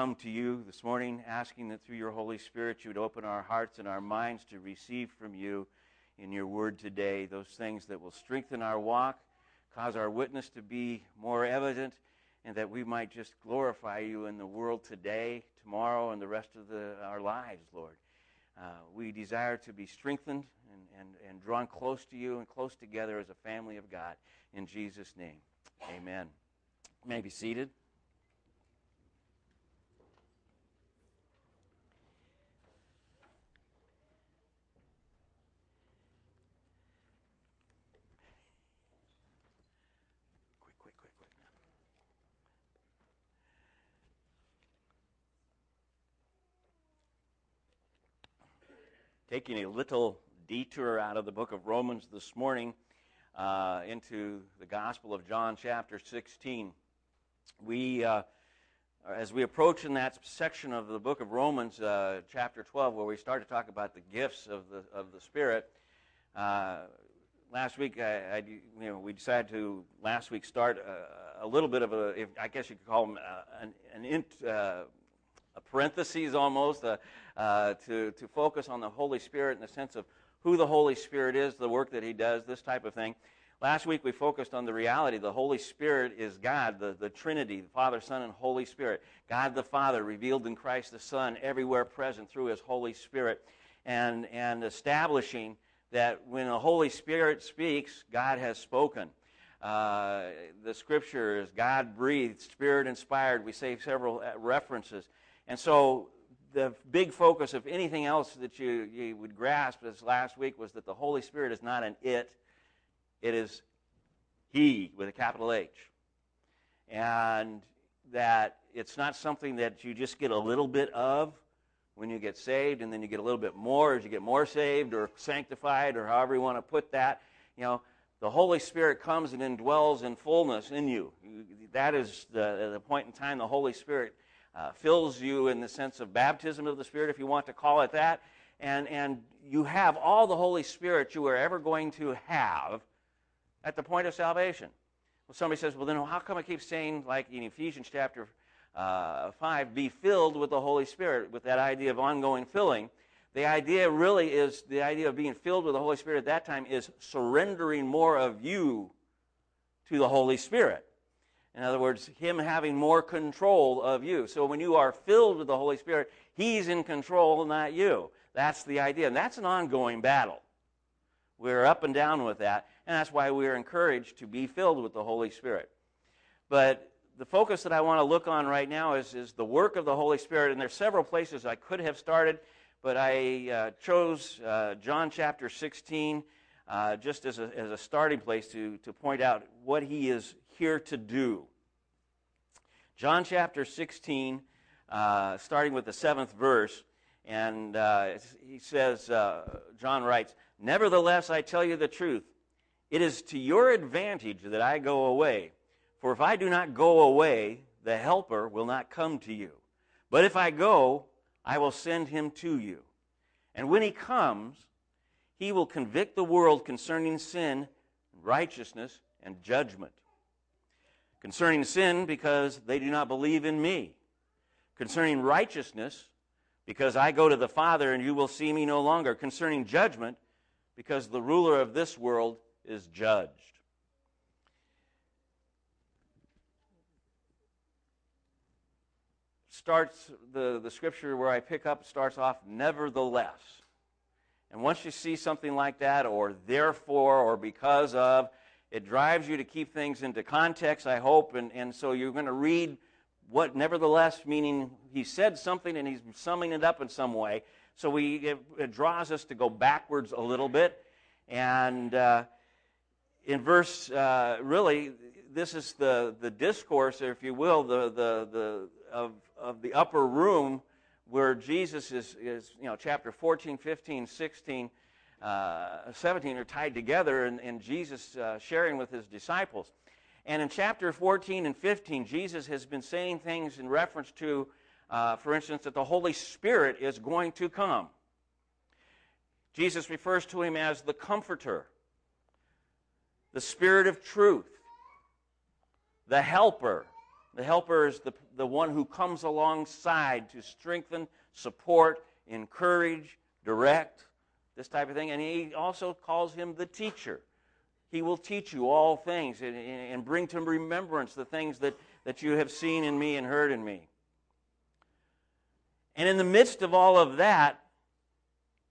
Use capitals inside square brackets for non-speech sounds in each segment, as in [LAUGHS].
come to you this morning asking that through your Holy Spirit you would open our hearts and our minds to receive from you in your word today those things that will strengthen our walk, cause our witness to be more evident, and that we might just glorify you in the world today, tomorrow, and the rest of the, our lives, Lord. Uh, we desire to be strengthened and, and, and drawn close to you and close together as a family of God. In Jesus' name, amen. You may be seated. Taking a little detour out of the book of Romans this morning uh, into the Gospel of John, chapter 16. We, uh, as we approach in that section of the book of Romans, uh, chapter 12, where we start to talk about the gifts of the, of the Spirit, uh, last week I, I, you know, we decided to last week start a, a little bit of a, if, I guess you could call them uh, an, an int, uh, a parentheses almost, uh, uh, to, to focus on the Holy Spirit in the sense of who the Holy Spirit is, the work that He does, this type of thing. Last week we focused on the reality the Holy Spirit is God, the, the Trinity, the Father, Son, and Holy Spirit. God the Father revealed in Christ the Son, everywhere present through His Holy Spirit, and, and establishing that when the Holy Spirit speaks, God has spoken. Uh, the scripture is God breathed, Spirit inspired. We say several uh, references. And so the big focus of anything else that you, you would grasp this last week was that the Holy Spirit is not an it, it is He with a capital H. And that it's not something that you just get a little bit of when you get saved, and then you get a little bit more as you get more saved or sanctified, or however you want to put that. You know, the Holy Spirit comes and indwells in fullness in you. That is the, the point in time the Holy Spirit uh, fills you in the sense of baptism of the Spirit, if you want to call it that. And, and you have all the Holy Spirit you are ever going to have at the point of salvation. Well, somebody says, well, then how come I keep saying, like in Ephesians chapter uh, 5, be filled with the Holy Spirit, with that idea of ongoing filling? The idea really is the idea of being filled with the Holy Spirit at that time is surrendering more of you to the Holy Spirit. In other words, Him having more control of you. So when you are filled with the Holy Spirit, He's in control, not you. That's the idea. And that's an ongoing battle. We're up and down with that. And that's why we're encouraged to be filled with the Holy Spirit. But the focus that I want to look on right now is, is the work of the Holy Spirit. And there's several places I could have started, but I uh, chose uh, John chapter 16 uh, just as a, as a starting place to, to point out what he is here to do. John chapter 16, uh, starting with the seventh verse, and uh, he says, uh, John writes, Nevertheless, I tell you the truth. It is to your advantage that I go away. For if I do not go away, the Helper will not come to you. But if I go, I will send him to you. And when he comes, he will convict the world concerning sin, righteousness, and judgment. Concerning sin, because they do not believe in me. Concerning righteousness, because I go to the Father and you will see me no longer. Concerning judgment, because the ruler of this world is judged. Starts the, the scripture where I pick up starts off, nevertheless. And once you see something like that, or therefore, or because of, it drives you to keep things into context, I hope, and, and so you're going to read what nevertheless, meaning he said something and he's summing it up in some way. So we, it, it draws us to go backwards a little bit. And uh, in verse, uh, really, this is the, the discourse, if you will, the, the, the, of, of the upper room where Jesus is, is, you know, chapter 14, 15, 16, uh, 17 are tied together and, Jesus uh, sharing with his disciples. And in chapter 14 and 15, Jesus has been saying things in reference to, uh, for instance, that the Holy Spirit is going to come. Jesus refers to him as the Comforter, the Spirit of truth, the Helper, The helper is the, the one who comes alongside to strengthen, support, encourage, direct, this type of thing. And he also calls him the teacher. He will teach you all things and, and bring to remembrance the things that, that you have seen in me and heard in me. And in the midst of all of that,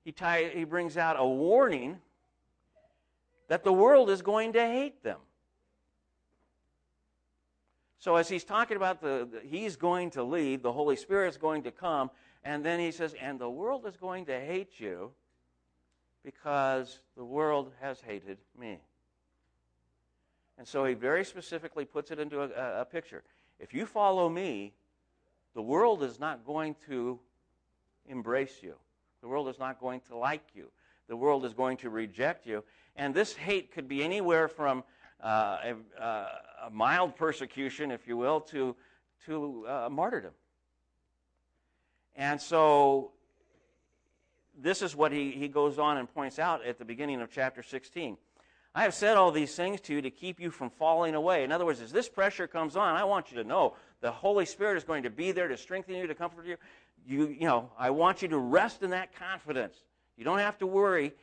he, tie, he brings out a warning that the world is going to hate them. So as he's talking about the, the, he's going to leave, the Holy Spirit's going to come, and then he says, and the world is going to hate you because the world has hated me. And so he very specifically puts it into a, a picture. If you follow me, the world is not going to embrace you. The world is not going to like you. The world is going to reject you. And this hate could be anywhere from uh, a, uh, a, mild persecution, if you will, to, to uh, martyrdom. And so this is what he, he goes on and points out at the beginning of chapter 16. I have said all these things to you to keep you from falling away. In other words, as this pressure comes on, I want you to know the Holy Spirit is going to be there to strengthen you, to comfort you. You, you know, I want you to rest in that confidence. You don't have to worry.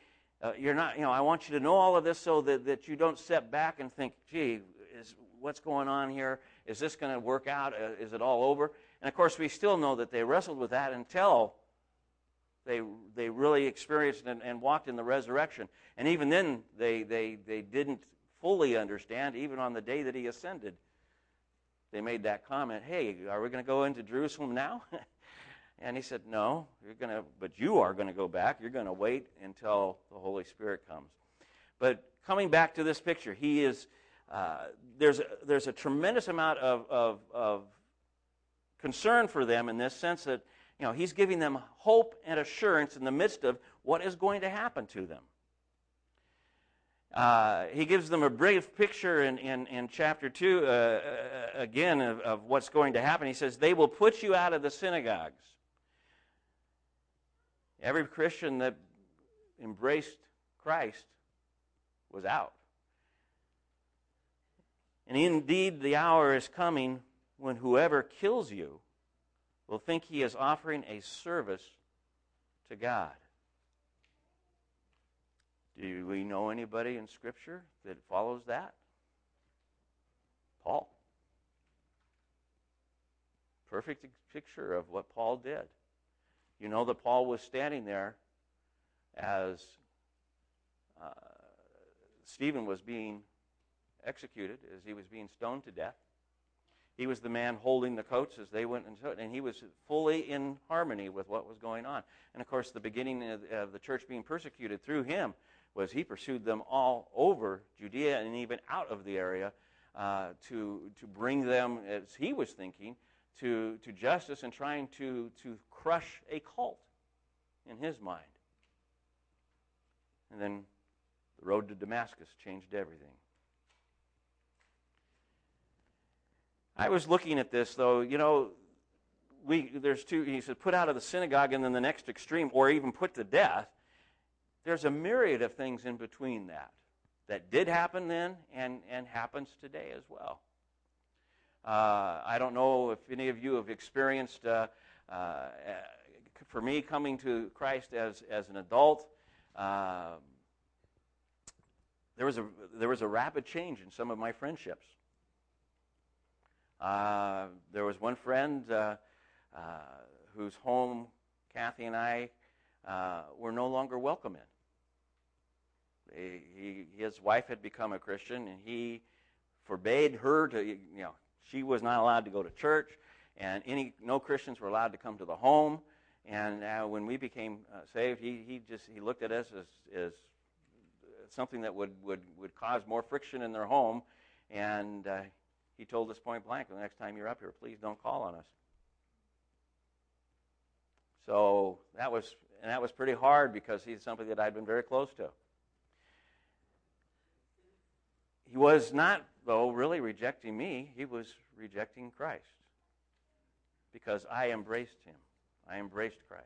Uh, you're not, you know, I want you to know all of this so that, that you don't step back and think, gee, is, what's going on here? Is this going to work out? Uh, is it all over? And of course, we still know that they wrestled with that until they, they really experienced and, and walked in the resurrection. And even then, they, they, they didn't fully understand, even on the day that he ascended. They made that comment, hey, are we going to go into Jerusalem now? [LAUGHS] and he said, no, you're going to, but you are going to go back. You're going to wait until the Holy Spirit comes. But coming back to this picture, he is, uh, there's, a, there's a tremendous amount of, of, of concern for them in this sense that you know, he's giving them hope and assurance in the midst of what is going to happen to them. Uh, he gives them a brief picture in, in, in chapter 2, uh, uh, again, of, of what's going to happen. He says, They will put you out of the synagogues. Every Christian that embraced Christ was out. And indeed, the hour is coming when whoever kills you will think he is offering a service to God. Do we know anybody in Scripture that follows that? Paul. Perfect picture of what Paul did. You know that Paul was standing there as uh, Stephen was being executed, as he was being stoned to death. He was the man holding the coats as they went into it, and he was fully in harmony with what was going on. And of course, the beginning of, the church being persecuted through him was he pursued them all over Judea and even out of the area uh, to, to bring them, as he was thinking, to, to justice and trying to, to crush a cult in his mind. And then the road to Damascus changed everything. I was looking at this, though, you know, we, there's two, he said, put out of the synagogue and then the next extreme, or even put to death. There's a myriad of things in between that that did happen then and, and happens today as well. Uh, I don't know if any of you have experienced, uh, uh, for me, coming to Christ as, as an adult, uh, there, was a, there was a rapid change in some of my friendships. Uh, there was one friend uh, uh, whose home Kathy and I uh, were no longer welcome in. He, his wife had become a Christian, and he forbade her to, you know, she was not allowed to go to church, and any no Christians were allowed to come to the home. And when we became uh, saved, he, he just he looked at us as, as something that would, would, would cause more friction in their home, and uh, he told us point blank, the next time you're up here, please don't call on us. So that was, and that was pretty hard because he's somebody that I'd been very close to. He was not, though, really rejecting me. He was rejecting Christ because I embraced him. I embraced Christ.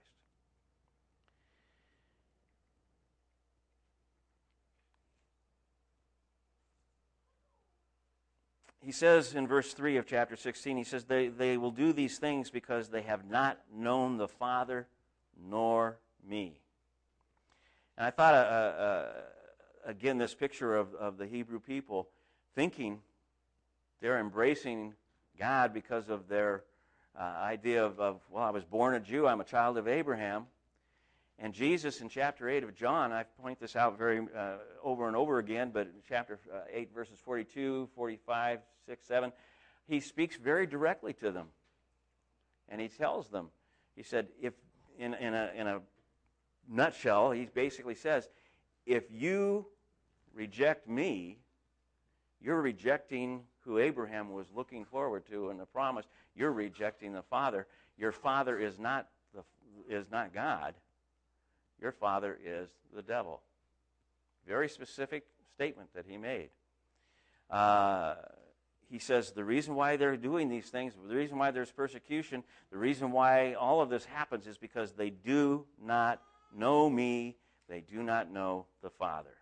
He says in verse 3 of chapter 16, he says, they, they will do these things because they have not known the Father nor me. And I thought, uh, uh, again, this picture of, of the Hebrew people thinking they're embracing God because of their uh, idea of, of, well, I was born a Jew, I'm a child of Abraham. And Jesus in chapter 8 of John, I point this out very uh, over and over again, but in chapter uh, 8, verses 42, 45, 6, 7, he speaks very directly to them. And he tells them, he said, if in, in, a, in a nutshell, he basically says, if you reject me, you're rejecting who Abraham was looking forward to in the promise. You're rejecting the Father. Your Father is not, the, is not God. Your Father is the devil. Very specific statement that he made. Uh, he says the reason why they're doing these things, the reason why there's persecution, the reason why all of this happens is because they do not know me, they do not know the Father.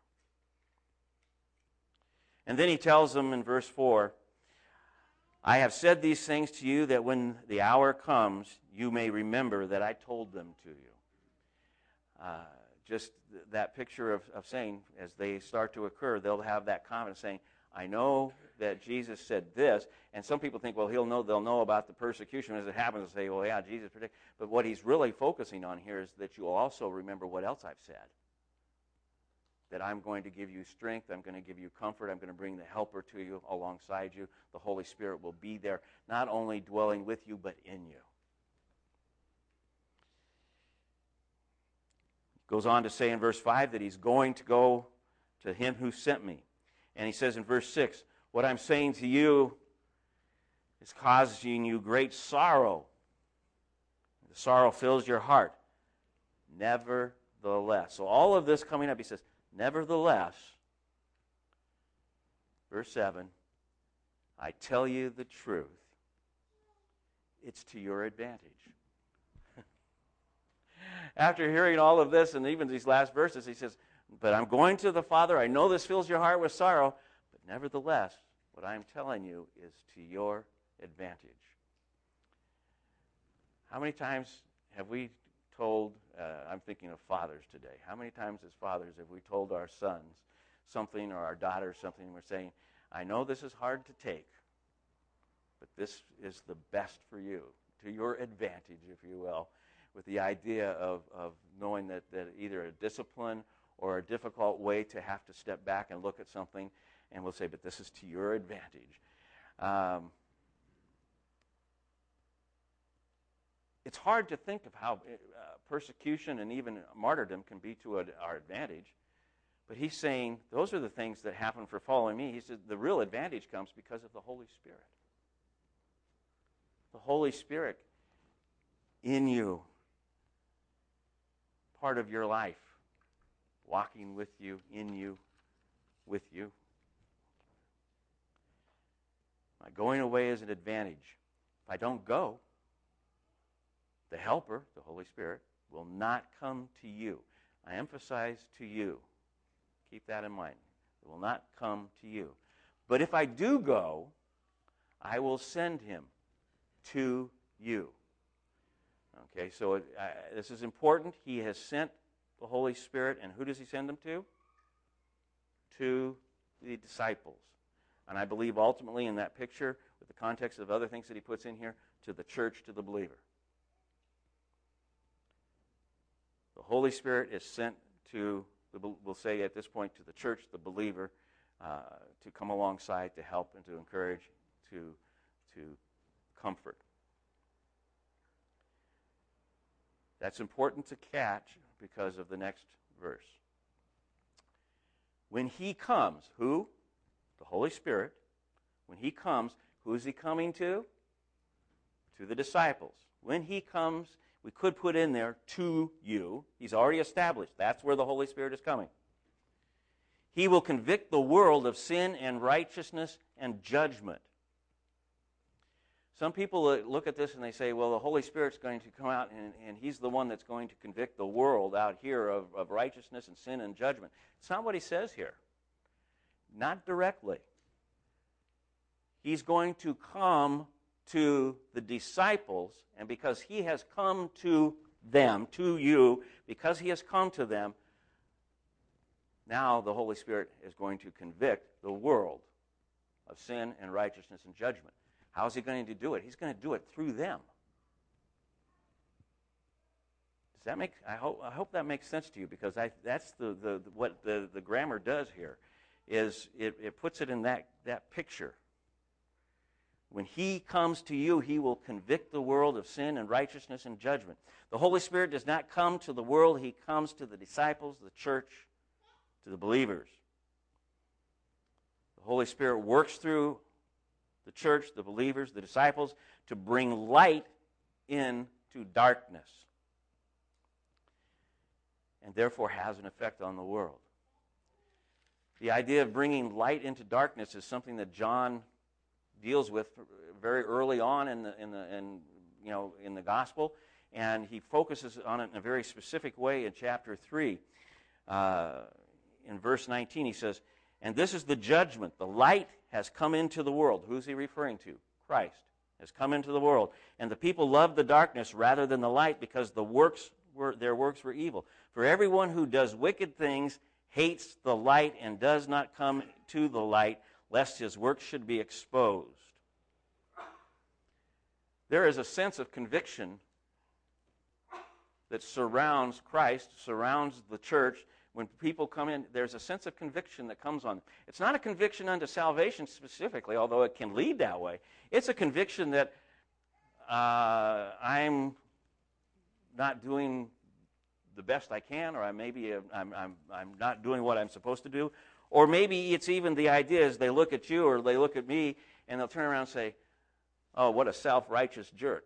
And then he tells them in verse 4 I have said these things to you that when the hour comes, you may remember that I told them to you. Uh, just th- that picture of, of saying, as they start to occur, they'll have that confidence saying, I know that Jesus said this, and some people think, well, he'll know, they'll know about the persecution as it happens, and say, well, yeah, Jesus predicted. But what he's really focusing on here is that you'll also remember what else I've said that I'm going to give you strength, I'm going to give you comfort, I'm going to bring the helper to you alongside you. The Holy Spirit will be there, not only dwelling with you, but in you. Goes on to say in verse 5 that he's going to go to him who sent me. And he says in verse 6, What I'm saying to you is causing you great sorrow. The sorrow fills your heart. Nevertheless. So, all of this coming up, he says, Nevertheless, verse 7 I tell you the truth, it's to your advantage. After hearing all of this and even these last verses, he says, But I'm going to the Father. I know this fills your heart with sorrow, but nevertheless, what I'm telling you is to your advantage. How many times have we told, uh, I'm thinking of fathers today. How many times as fathers have we told our sons something or our daughters something and we're saying, I know this is hard to take, but this is the best for you, to your advantage, if you will, with the idea of, of knowing that, that either a discipline or a difficult way to have to step back and look at something, and we'll say, but this is to your advantage. Um, it's hard to think of how uh, persecution and even martyrdom can be to a, our advantage. But he's saying those are the things that happen for following me. He said the real advantage comes because of the Holy Spirit. The Holy Spirit in you, part of your life, walking with you, in you, with you. My going away is an advantage. If I don't go, the Helper, the Holy Spirit, will not come to you. I emphasize to you. Keep that in mind. It will not come to you. But if I do go, I will send him to you. Okay, so it, uh, this is important. He has sent the Holy Spirit, and who does he send them to? To the disciples. And I believe ultimately in that picture, with the context of other things that he puts in here, to the church, to the believer. The Holy Spirit is sent to, the, we'll say at this point, to the church, the believer, uh, to come alongside, to help, and to encourage, to, to comfort. That's important to catch because of the next verse. When he comes, who? The Holy Spirit. When he comes, who is he coming to? To the disciples. When he comes, we could put in there to you. He's already established. That's where the Holy Spirit is coming. He will convict the world of sin and righteousness and judgment. Some people uh, look at this and they say, well, the Holy Spirit's going to come out and, and He's the one that's going to convict the world out here of, of righteousness and sin and judgment. It's not what He says here. Not directly. he's going to come to the disciples, and because he has come to them, to you, because he has come to them, now the Holy Spirit is going to convict the world of sin and righteousness and judgment. How is he going to do it? He's going to do it through them. Does that make? I hope, I hope that makes sense to you because I, that's the, the, what the, the grammar does here, is it, it puts it in that, that picture. When he comes to you, he will convict the world of sin and righteousness and judgment. The Holy Spirit does not come to the world, he comes to the disciples, the church, to the believers. The Holy Spirit works through the church, the believers, the disciples, to bring light into darkness. And therefore has an effect on the world. The idea of bringing light into darkness is something that John deals with very early on in the, in the, in, you know, in the gospel, and he focuses on it in a very specific way in chapter 3. Uh, in verse 19, he says, And this is the judgment. The light has come into the world. Who's he referring to? Christ has come into the world. And the people loved the darkness rather than the light because the works were, their works were evil. For everyone who does wicked things hates the light and does not come to the light, lest his works should be exposed. There is a sense of conviction that surrounds Christ, surrounds the church. When people come in, there's a sense of conviction that comes on them. It's not a conviction unto salvation specifically, although it can lead that way. It's a conviction that uh, I'm not doing the best I can, or I maybe I'm, I'm, I'm not doing what I'm supposed to do. Or maybe it's even the idea is they look at you or they look at me and they'll turn around and say, Oh, what a self righteous jerk.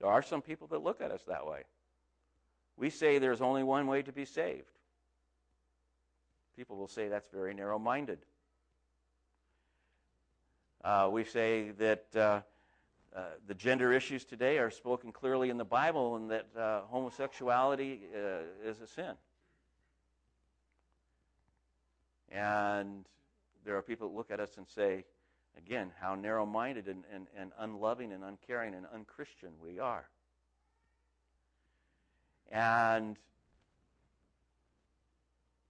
There are some people that look at us that way. We say there's only one way to be saved. People will say that's very narrow minded. Uh, we say that uh, uh, the gender issues today are spoken clearly in the Bible and that uh, homosexuality uh, is a sin. And there are people that look at us and say, again, how narrow minded and, and, and unloving and uncaring and unchristian we are. And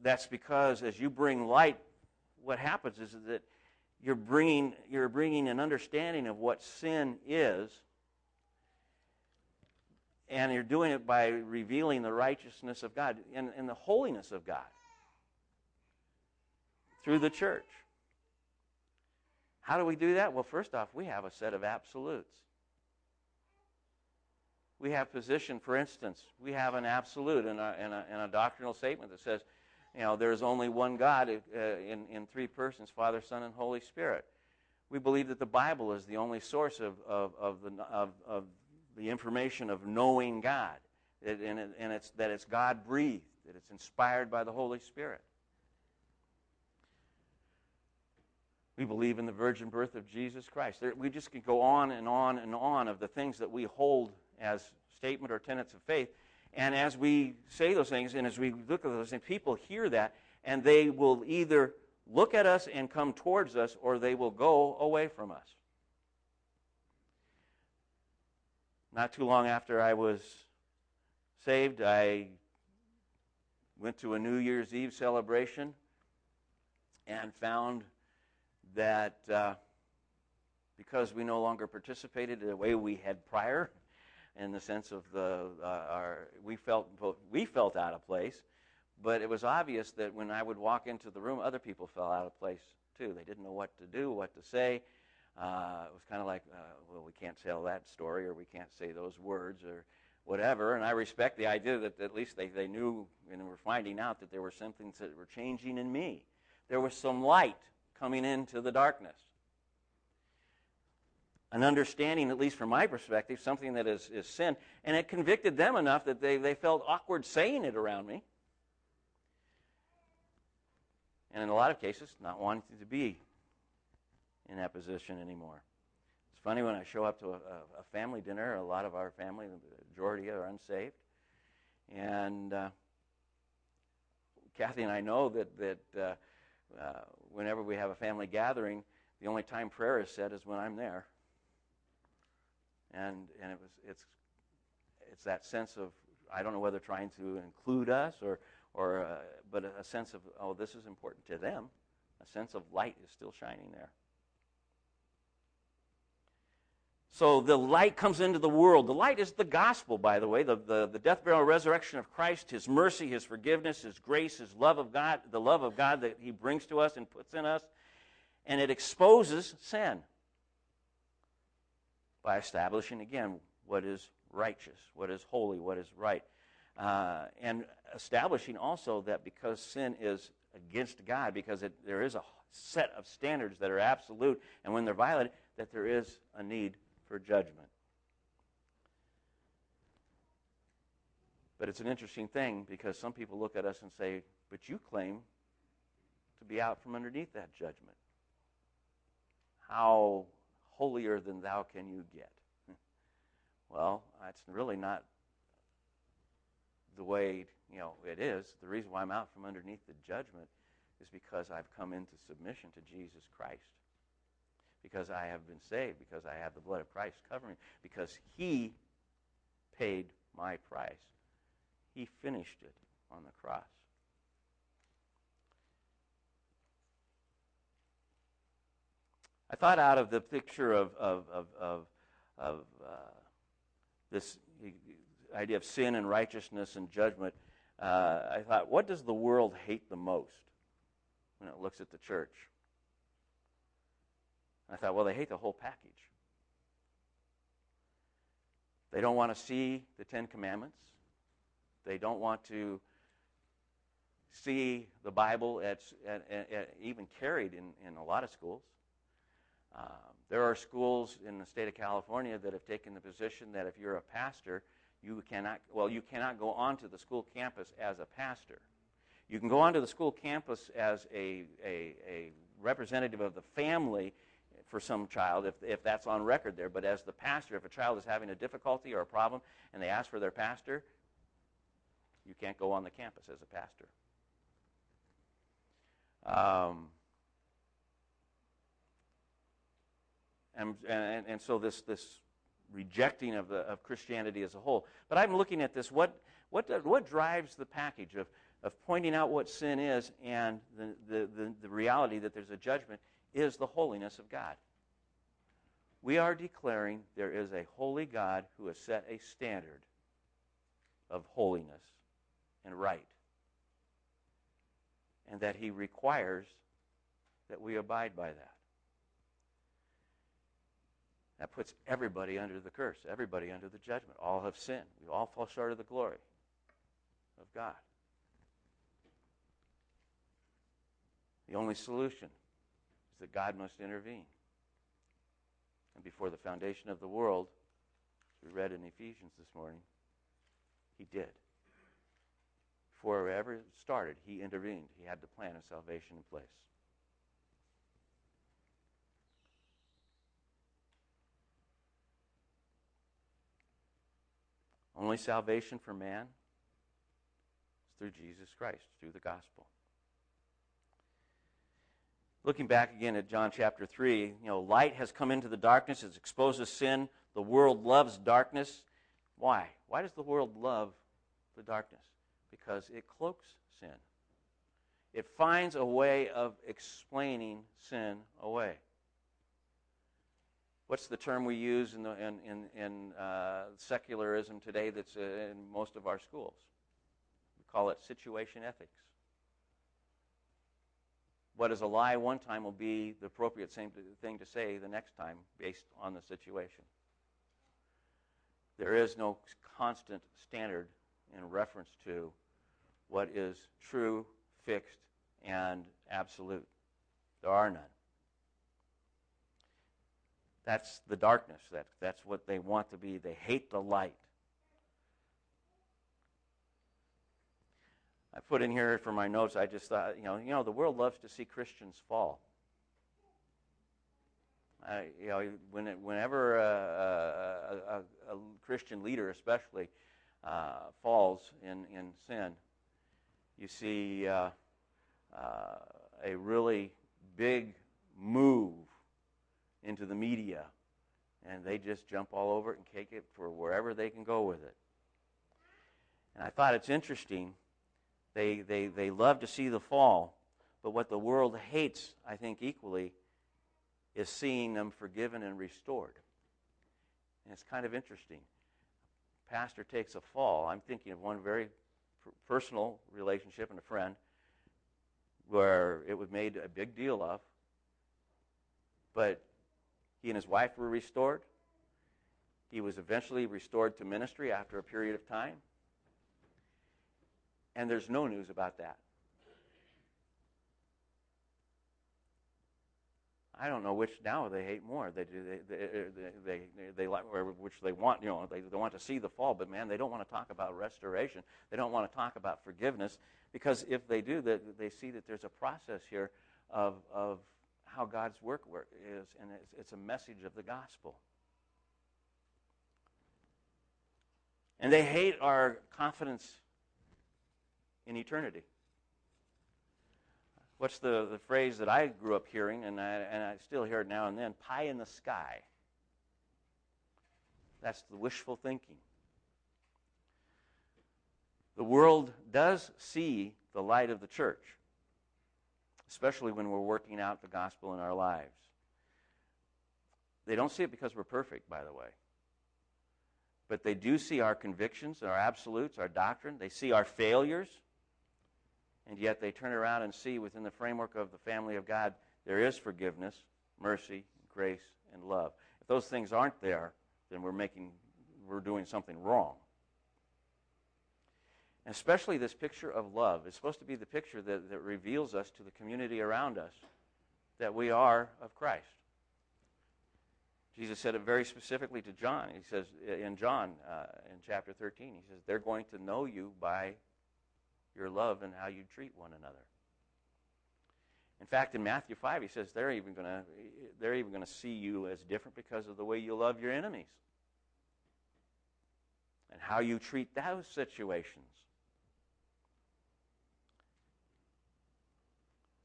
that's because as you bring light, what happens is that you're bringing, you're bringing an understanding of what sin is, and you're doing it by revealing the righteousness of God and, and the holiness of God through the church. How do we do that? Well, first off, we have a set of absolutes. We have position, for instance, we have an absolute in a, in a, in a doctrinal statement that says, you know, there's only one God uh, in, in three persons Father, Son, and Holy Spirit. We believe that the Bible is the only source of, of, of, the, of, of the information of knowing God, it, and, it, and it's, that it's God breathed, that it's inspired by the Holy Spirit. We believe in the virgin birth of Jesus Christ. There, we just can go on and on and on of the things that we hold as statement or tenets of faith. And as we say those things and as we look at those things, people hear that and they will either look at us and come towards us or they will go away from us. Not too long after I was saved, I went to a New Year's Eve celebration and found that uh, because we no longer participated in the way we had prior, in the sense of the uh, our we felt we felt out of place, but it was obvious that when I would walk into the room, other people fell out of place too. They didn't know what to do, what to say. Uh, it was kind of like, uh, well, we can't tell that story, or we can't say those words, or whatever. And I respect the idea that at least they, they knew and were finding out that there were some things that were changing in me. There was some light coming into the darkness. An understanding, at least from my perspective, something that is, is sin. And it convicted them enough that they, they felt awkward saying it around me. And in a lot of cases, not wanting to be in that position anymore. It's funny when I show up to a, a family dinner, a lot of our family, the majority are unsaved. And uh, Kathy and I know that, that uh, uh, whenever we have a family gathering, the only time prayer is said is when I'm there. And, and it was, it's, it's that sense of, I don't know whether trying to include us or, or uh, but a sense of, oh, this is important to them. A sense of light is still shining there. So the light comes into the world. The light is the gospel, by the way, the, the, the, death, burial, resurrection of Christ, his mercy, his forgiveness, his grace, his love of God, the love of God that he brings to us and puts in us. And it exposes sin by establishing, again, what is righteous, what is holy, what is right. Uh, and establishing also that because sin is against God, because it, there is a set of standards that are absolute, and when they're violated, that there is a need for judgment. But it's an interesting thing because some people look at us and say, But you claim to be out from underneath that judgment. How holier than thou can you get? [LAUGHS] well, that's really not the way you know it is. The reason why I'm out from underneath the judgment is because I've come into submission to Jesus Christ because I have been saved, because I have the blood of Christ covering, me, because He paid my price. He finished it on the cross. I thought out of the picture of, of, of, of, of uh, this idea of sin and righteousness and judgment, uh, I thought, what does the world hate the most when it looks at the church? I thought, well, they hate the whole package. They don't want to see the Ten Commandments. They don't want to see the Bible at, at, at, even carried in, in a lot of schools. Um, there are schools in the state of California that have taken the position that if you're a pastor, you cannot, well, you cannot go onto the school campus as a pastor. You can go onto the school campus as a, a, a representative of the family for some child if, if that's on record there. But as the pastor, if a child is having a difficulty or a problem and they ask for their pastor, you can't go on the campus as a pastor. Um, and, and, and so this, this rejecting of, the, of Christianity as a whole. But I'm looking at this. What, what, what drives the package of, of pointing out what sin is and the, the, the, the reality that there's a judgment is the holiness of God. We are declaring there is a holy God who has set a standard of holiness and right, and that he requires that we abide by that. That puts everybody under the curse, everybody under the judgment. All have sinned. We all fall short of the glory of God. The only solution is that God must intervene. And before the foundation of the world, as we read in Ephesians this morning, he did. Before it ever started, he intervened. He had the plan of salvation in place. Only salvation for man is through Jesus Christ, through the gospel looking back again at John chapter 3, you know, light has come into the darkness, it exposes sin. The world loves darkness. Why? Why does the world love the darkness? Because it cloaks sin. It finds a way of explaining sin away. What's the term we use in, the, in, in, in uh, secularism today that's uh, in most of our schools? We call it situation ethics what is a lie one time will be the appropriate same thing to say the next time based on the situation. There is no constant standard in reference to what is true, fixed, and absolute. There are none. That's the darkness. That, that's what they want to be. They hate the light. I put in here for my notes, I just thought, you know, you know, the world loves to see Christians fall. I, you know, when it, whenever a, a, a, a, Christian leader, especially, uh, falls in, in sin, you see uh, uh, a really big move into the media, and they just jump all over it and take it for wherever they can go with it. And I thought it's interesting. They, they, they love to see the fall, but what the world hates, I think, equally, is seeing them forgiven and restored. And it's kind of interesting. Pastor takes a fall. I'm thinking of one very personal relationship and a friend where it was made a big deal of. But he and his wife were restored. He was eventually restored to ministry after a period of time. And there's no news about that. I don't know which now they hate more. They do they they they, they, they like which they want you know they, they want to see the fall, but man, they don't want to talk about restoration. They don't want to talk about forgiveness because if they do, they, they see that there's a process here of of how God's work is, and it's, it's a message of the gospel. And they hate our confidence in eternity. What's the, the phrase that I grew up hearing, and I, and I still hear it now and then? Pie in the sky. That's the wishful thinking. The world does see the light of the church, especially when we're working out the gospel in our lives. They don't see it because we're perfect, by the way. But they do see our convictions, our absolutes, our doctrine. They see our failures and yet they turn around and see within the framework of the family of God there is forgiveness, mercy, grace, and love. If those things aren't there, then we're making we're doing something wrong. Especially this picture of love is supposed to be the picture that, that reveals us to the community around us that we are of Christ. Jesus said it very specifically to John. He says in John, uh, in chapter 13, he says, They're going to know you by your love and how you treat one another. In fact, in Matthew 5, he says they're even going to see you as different because of the way you love your enemies and how you treat those situations.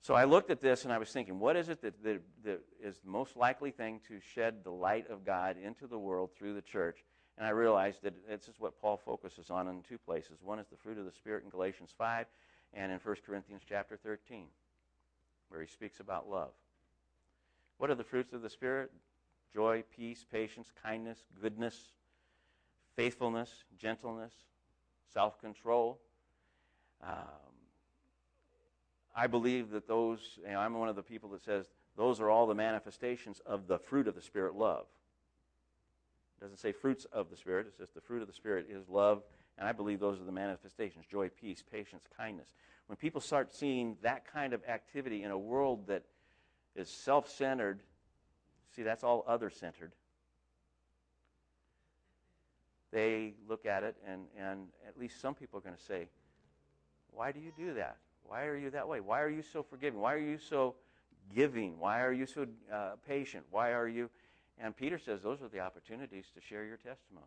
So I looked at this and I was thinking, what is it that, that, that is the most likely thing to shed the light of God into the world through the church? And I realized that this is what Paul focuses on in two places. One is the fruit of the Spirit in Galatians 5 and in 1 Corinthians chapter 13, where he speaks about love. What are the fruits of the Spirit? Joy, peace, patience, kindness, goodness, faithfulness, gentleness, self control. Um, I believe that those, you know, I'm one of the people that says those are all the manifestations of the fruit of the Spirit love. It doesn't say fruits of the Spirit. It says the fruit of the Spirit is love. And I believe those are the manifestations joy, peace, patience, kindness. When people start seeing that kind of activity in a world that is self centered, see, that's all other centered. They look at it, and, and at least some people are going to say, Why do you do that? Why are you that way? Why are you so forgiving? Why are you so giving? Why are you so uh, patient? Why are you. And Peter says those are the opportunities to share your testimony.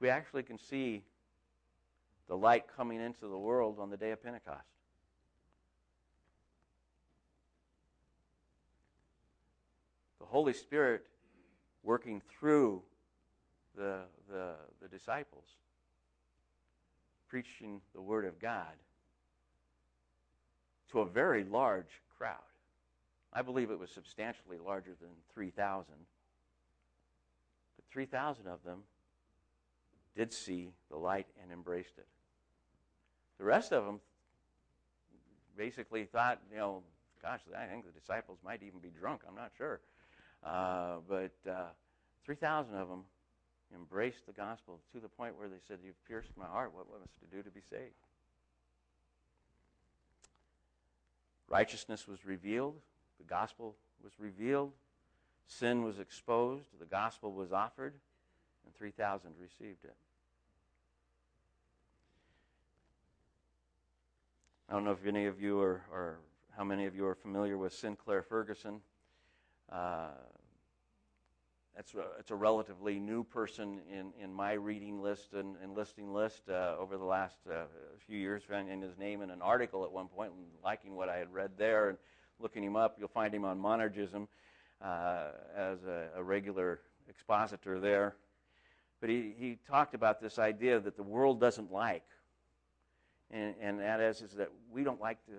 We actually can see the light coming into the world on the day of Pentecost. The Holy Spirit working through the, the, the disciples preaching the Word of God to a very large crowd. I believe it was substantially larger than 3,000. But 3,000 of them did see the light and embraced it. The rest of them basically thought, you know, gosh, I think the disciples might even be drunk. I'm not sure. Uh, but uh, 3,000 of them embraced the gospel to the point where they said, You've pierced my heart. What must I do to be saved? Righteousness was revealed, the gospel was revealed, sin was exposed, the gospel was offered, and 3,000 received it. I don't know if any of you are, or how many of you are familiar with Sinclair Ferguson. Uh, that's it's a relatively new person in, in my reading list and, and listing list uh, over the last uh, few years, finding his name in an article at one point and liking what I had read there and looking him up. You'll find him on Monergism uh, as a, a, regular expositor there. But he, he talked about this idea that the world doesn't like. And, and that is, is that we don't like the,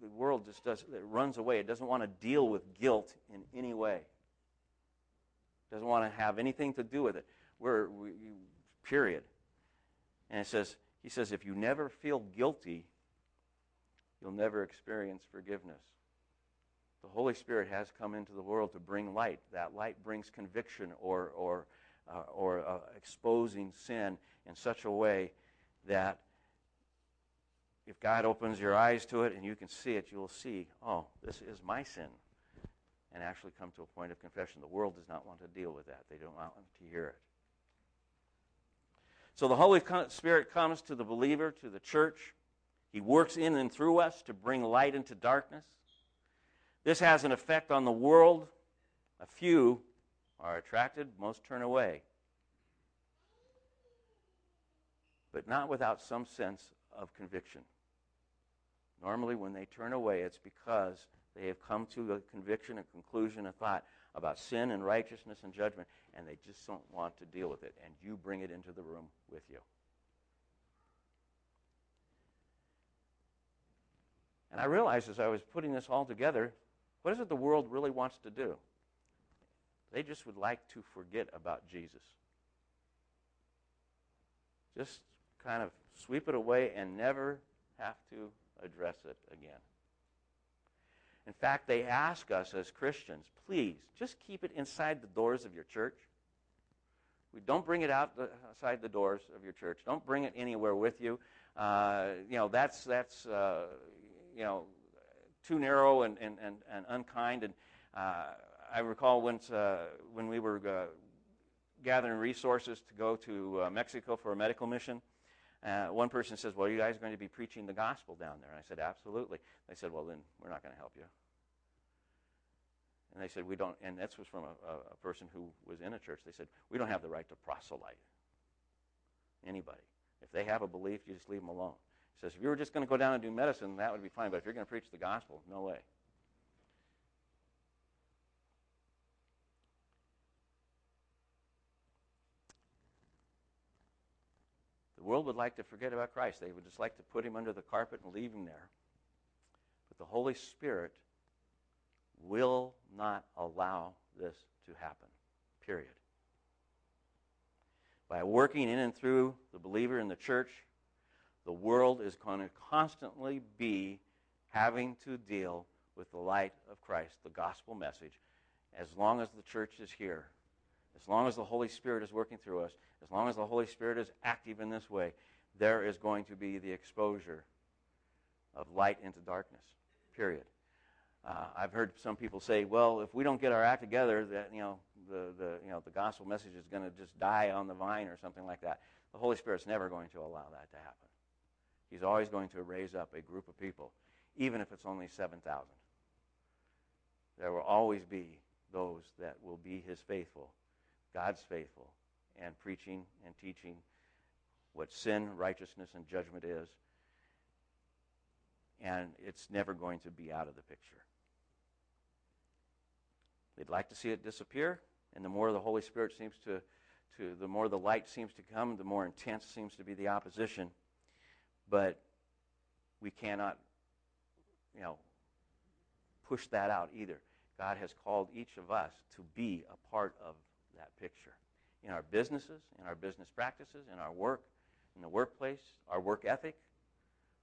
the world just does, it runs away. It doesn't want to deal with guilt in any way doesn't want to have anything to do with it. We're, we, period. And it says, he says, if you never feel guilty, you'll never experience forgiveness. The Holy Spirit has come into the world to bring light. That light brings conviction or, or, uh, or uh, exposing sin in such a way that if God opens your eyes to it and you can see it, you'll see, oh, this is my sin and actually come to a point of confession. The world does not want to deal with that, they don't want to hear it. So the Holy Spirit comes to the believer, to the church. He works in and through us to bring light into darkness. This has an effect on the world. A few are attracted, most turn away. But not without some sense of conviction. Normally, when they turn away, it's because they have come to a conviction, a conclusion, a thought about sin and righteousness and judgment, and they just don't want to deal with it. And you bring it into the room with you. And I realized as I was putting this all together, what is it the world really wants to do? They just would like to forget about Jesus. Just kind of sweep it away and never have to address it again. In fact, they ask us as Christians, please, just keep it inside the doors of your church. We don't bring it outside the doors of your church. Don't bring it anywhere with you. Uh, you know, that's, that's uh, you know, too narrow and, and, and, and unkind. And uh, I recall once uh, when we were uh, gathering resources to go to uh, Mexico for a medical mission, uh, one person says, Well, you guys are going to be preaching the gospel down there. And I said, Absolutely. They said, Well, then we're not going to help you. And they said, We don't, and this was from a, a person who was in a church. They said, We don't have the right to proselyte anybody. If they have a belief, you just leave them alone. He says, If you were just going to go down and do medicine, that would be fine. But if you're going to preach the gospel, no way. The world would like to forget about Christ. They would just like to put him under the carpet and leave him there. But the Holy Spirit will not allow this to happen. Period. By working in and through the believer in the church, the world is going to constantly be having to deal with the light of Christ, the gospel message, as long as the church is here as long as the Holy Spirit is working through us, as long as the Holy Spirit is active in this way, there is going to be the exposure of light into darkness. Period. Uh, I've heard some people say, "Well, if we don't get our act together, that you know the, the you know the gospel message is going to just die on the vine or something like that." The Holy Spirit's never going to allow that to happen. He's always going to raise up a group of people, even if it's only seven thousand. There will always be those that will be His faithful God's faithful and preaching and teaching what sin, righteousness, and judgment is. And it's never going to be out of the picture. They'd like to see it disappear, and the more the Holy Spirit seems to, to the more the light seems to come, the more intense seems to be the opposition. But we cannot, you know, push that out either. God has called each of us to be a part of that picture in our businesses, in our business practices, in our work, in the workplace, our work ethic,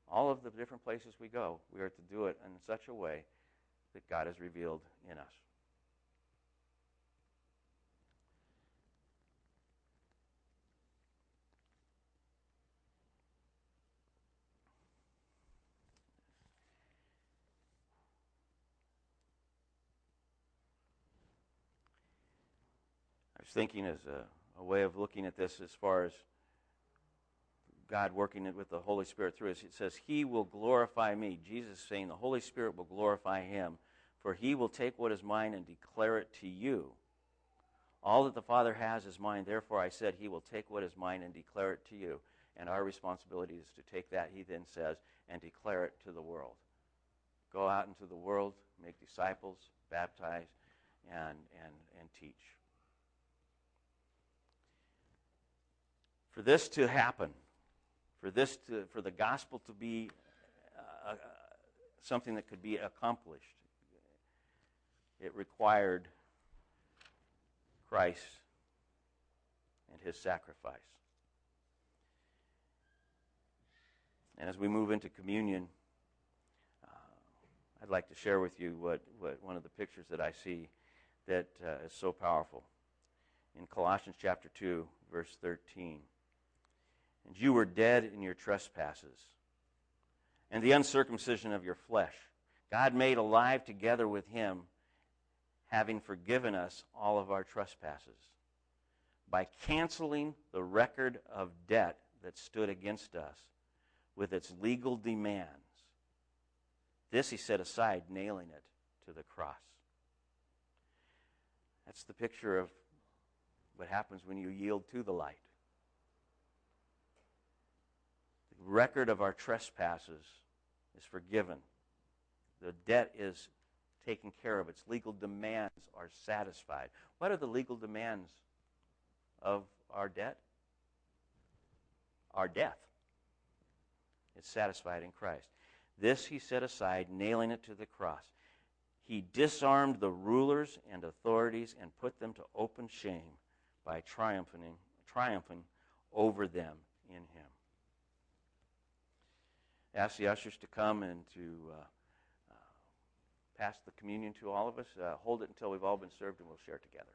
all of the different places we go, we are to do it in such a way that God has revealed in us. Thinking as a, a way of looking at this as far as God working it with the Holy Spirit through us. It says, He will glorify me. Jesus saying the Holy Spirit will glorify him, for he will take what is mine and declare it to you. All that the Father has is mine. Therefore, I said, He will take what is mine and declare it to you. And our responsibility is to take that, he then says, and declare it to the world. Go out into the world, make disciples, baptize, and, and, and teach. For this to happen, for this to, for the gospel to be uh, uh something that could be accomplished, it required Christ and his sacrifice. And as we move into communion, I'd like to share with you what, what one of the pictures that I see that uh, is so powerful. In Colossians chapter 2, verse 13. And you were dead in your trespasses and the uncircumcision of your flesh. God made alive together with him, having forgiven us all of our trespasses by canceling the record of debt that stood against us with its legal demands this he set aside, nailing it to the cross. That's the picture of what happens when you yield to the light. The record of our trespasses is forgiven. The debt is taken care of. Its legal demands are satisfied. What are the legal demands of our debt? Our death. It's satisfied in Christ. This he set aside, nailing it to the cross. He disarmed the rulers and authorities and put them to open shame by triumphing, triumphing over them in him. Ask the ushers to come and to uh, uh, pass the communion to all of us. Uh, hold it until we've all been served and we'll share together.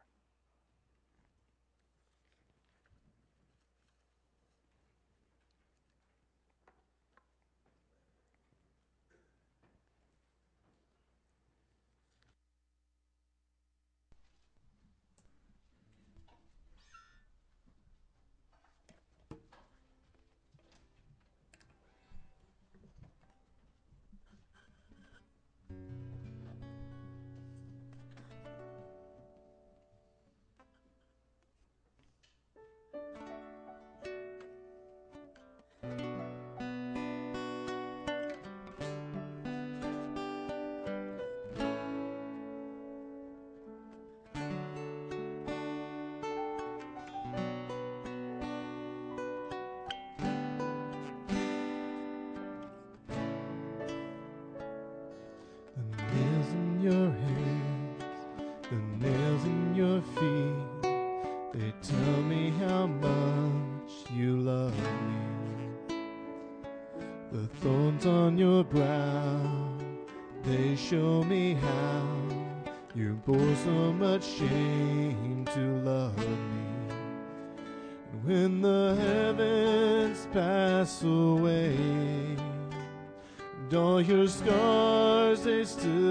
brow. They show me how you bore so much shame to love me. And when the heavens pass away, and all your scars they still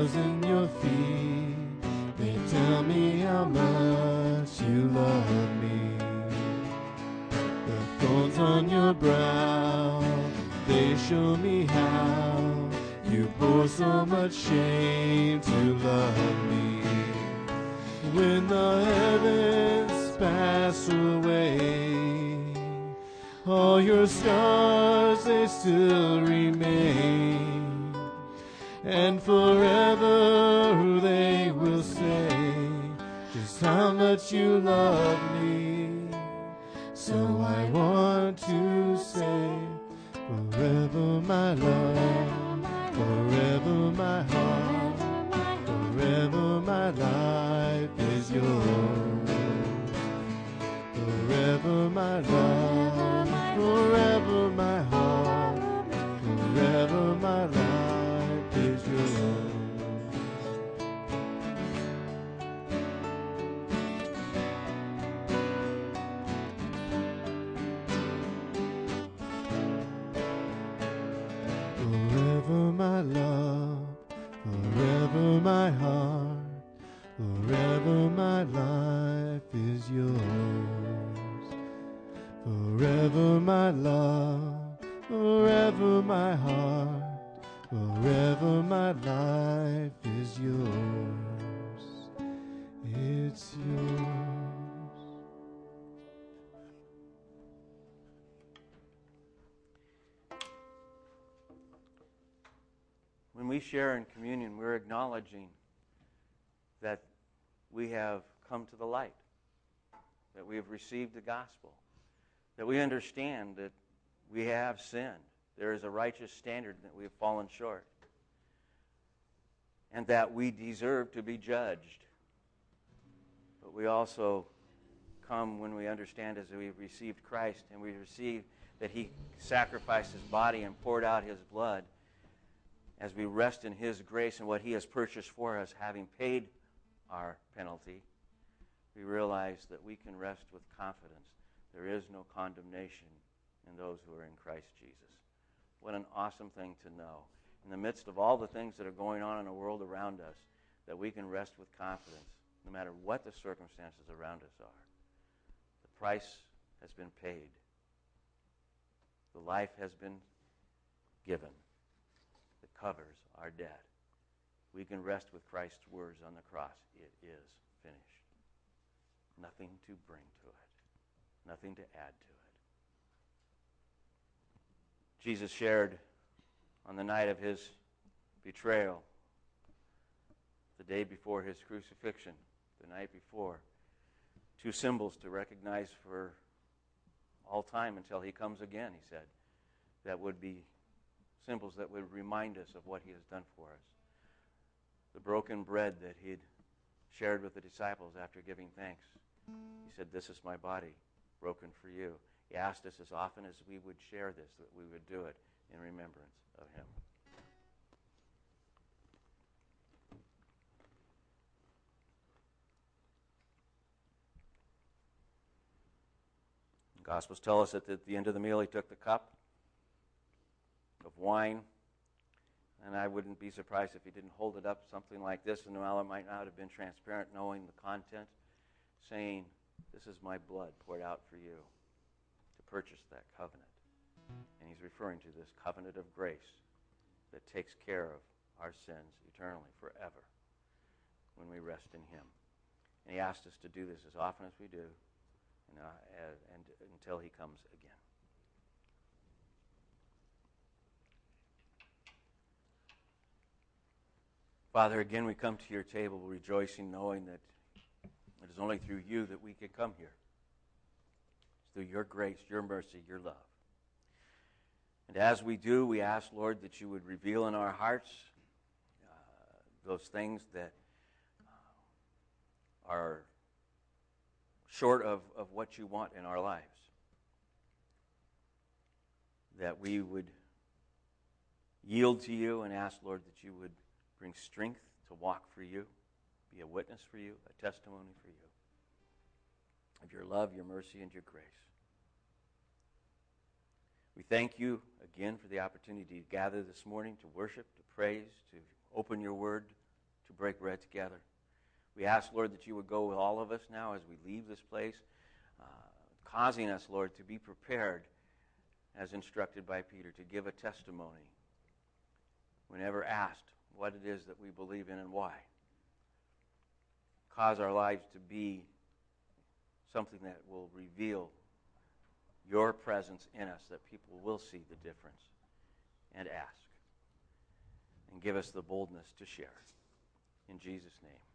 nails in your feet. They tell me how much you love me. The thorns on your brow, they show me how you bore so much shame to love me. When the heavens pass away, all your scars they still remain and forever they will say just how much you love me. So I want to say, forever my love, forever my heart, forever my life is yours. Forever my love, forever my heart, forever my life. my heart. Forever my life is yours. Forever my love. Forever my heart. Forever my life is yours. It's yours. when we share in communion, we're acknowledging that we have come to the light, that we have received the gospel, that we understand that we have sinned. There is a righteous standard that we have fallen short, and that we deserve to be judged. But we also come when we understand as we received Christ and we receive that He sacrificed His body and poured out His blood as we rest in His grace and what He has purchased for us, having paid our penalty, we realize that we can rest with confidence. There is no condemnation in those who are in Christ Jesus. What an awesome thing to know. In the midst of all the things that are going on in the world around us, that we can rest with confidence no matter what the circumstances around us are. The price has been paid, the life has been given that covers our debt. We can rest with Christ's words on the cross it is finished. Nothing to bring to it, nothing to add to it. Jesus shared on the night of his betrayal, the day before his crucifixion, the night before, two symbols to recognize for all time until he comes again, he said, that would be symbols that would remind us of what he has done for us. The broken bread that he'd shared with the disciples after giving thanks. He said, This is my body broken for you. He asked us as often as we would share this that we would do it in remembrance of him. The Gospels tell us that at the end of the meal he took the cup of wine, and I wouldn't be surprised if he didn't hold it up something like this, and it might not have been transparent, knowing the content, saying, This is my blood poured out for you to purchase that covenant. And he's referring to this covenant of grace that takes care of our sins eternally, forever, when we rest in him. And he asked us to do this as often as we do and, uh, and until he comes again. Father, again we come to your table rejoicing, knowing that it is only through you that we can come here. It's through your grace, your mercy, your love. And as we do, we ask, Lord, that you would reveal in our hearts uh, those things that uh, are short of, of what you want in our lives. That we would yield to you and ask, Lord, that you would bring strength to walk for you, be a witness for you, a testimony for you of your love, your mercy, and your grace. We thank you again for the opportunity to gather this morning to worship, to praise, to open your word, to break bread together. We ask, Lord, that you would go with all of us now as we leave this place, uh, causing us, Lord, to be prepared, as instructed by Peter, to give a testimony whenever asked what it is that we believe in and why. Cause our lives to be something that will reveal your presence in us, that people will see the difference and ask. And give us the boldness to share. In Jesus' name.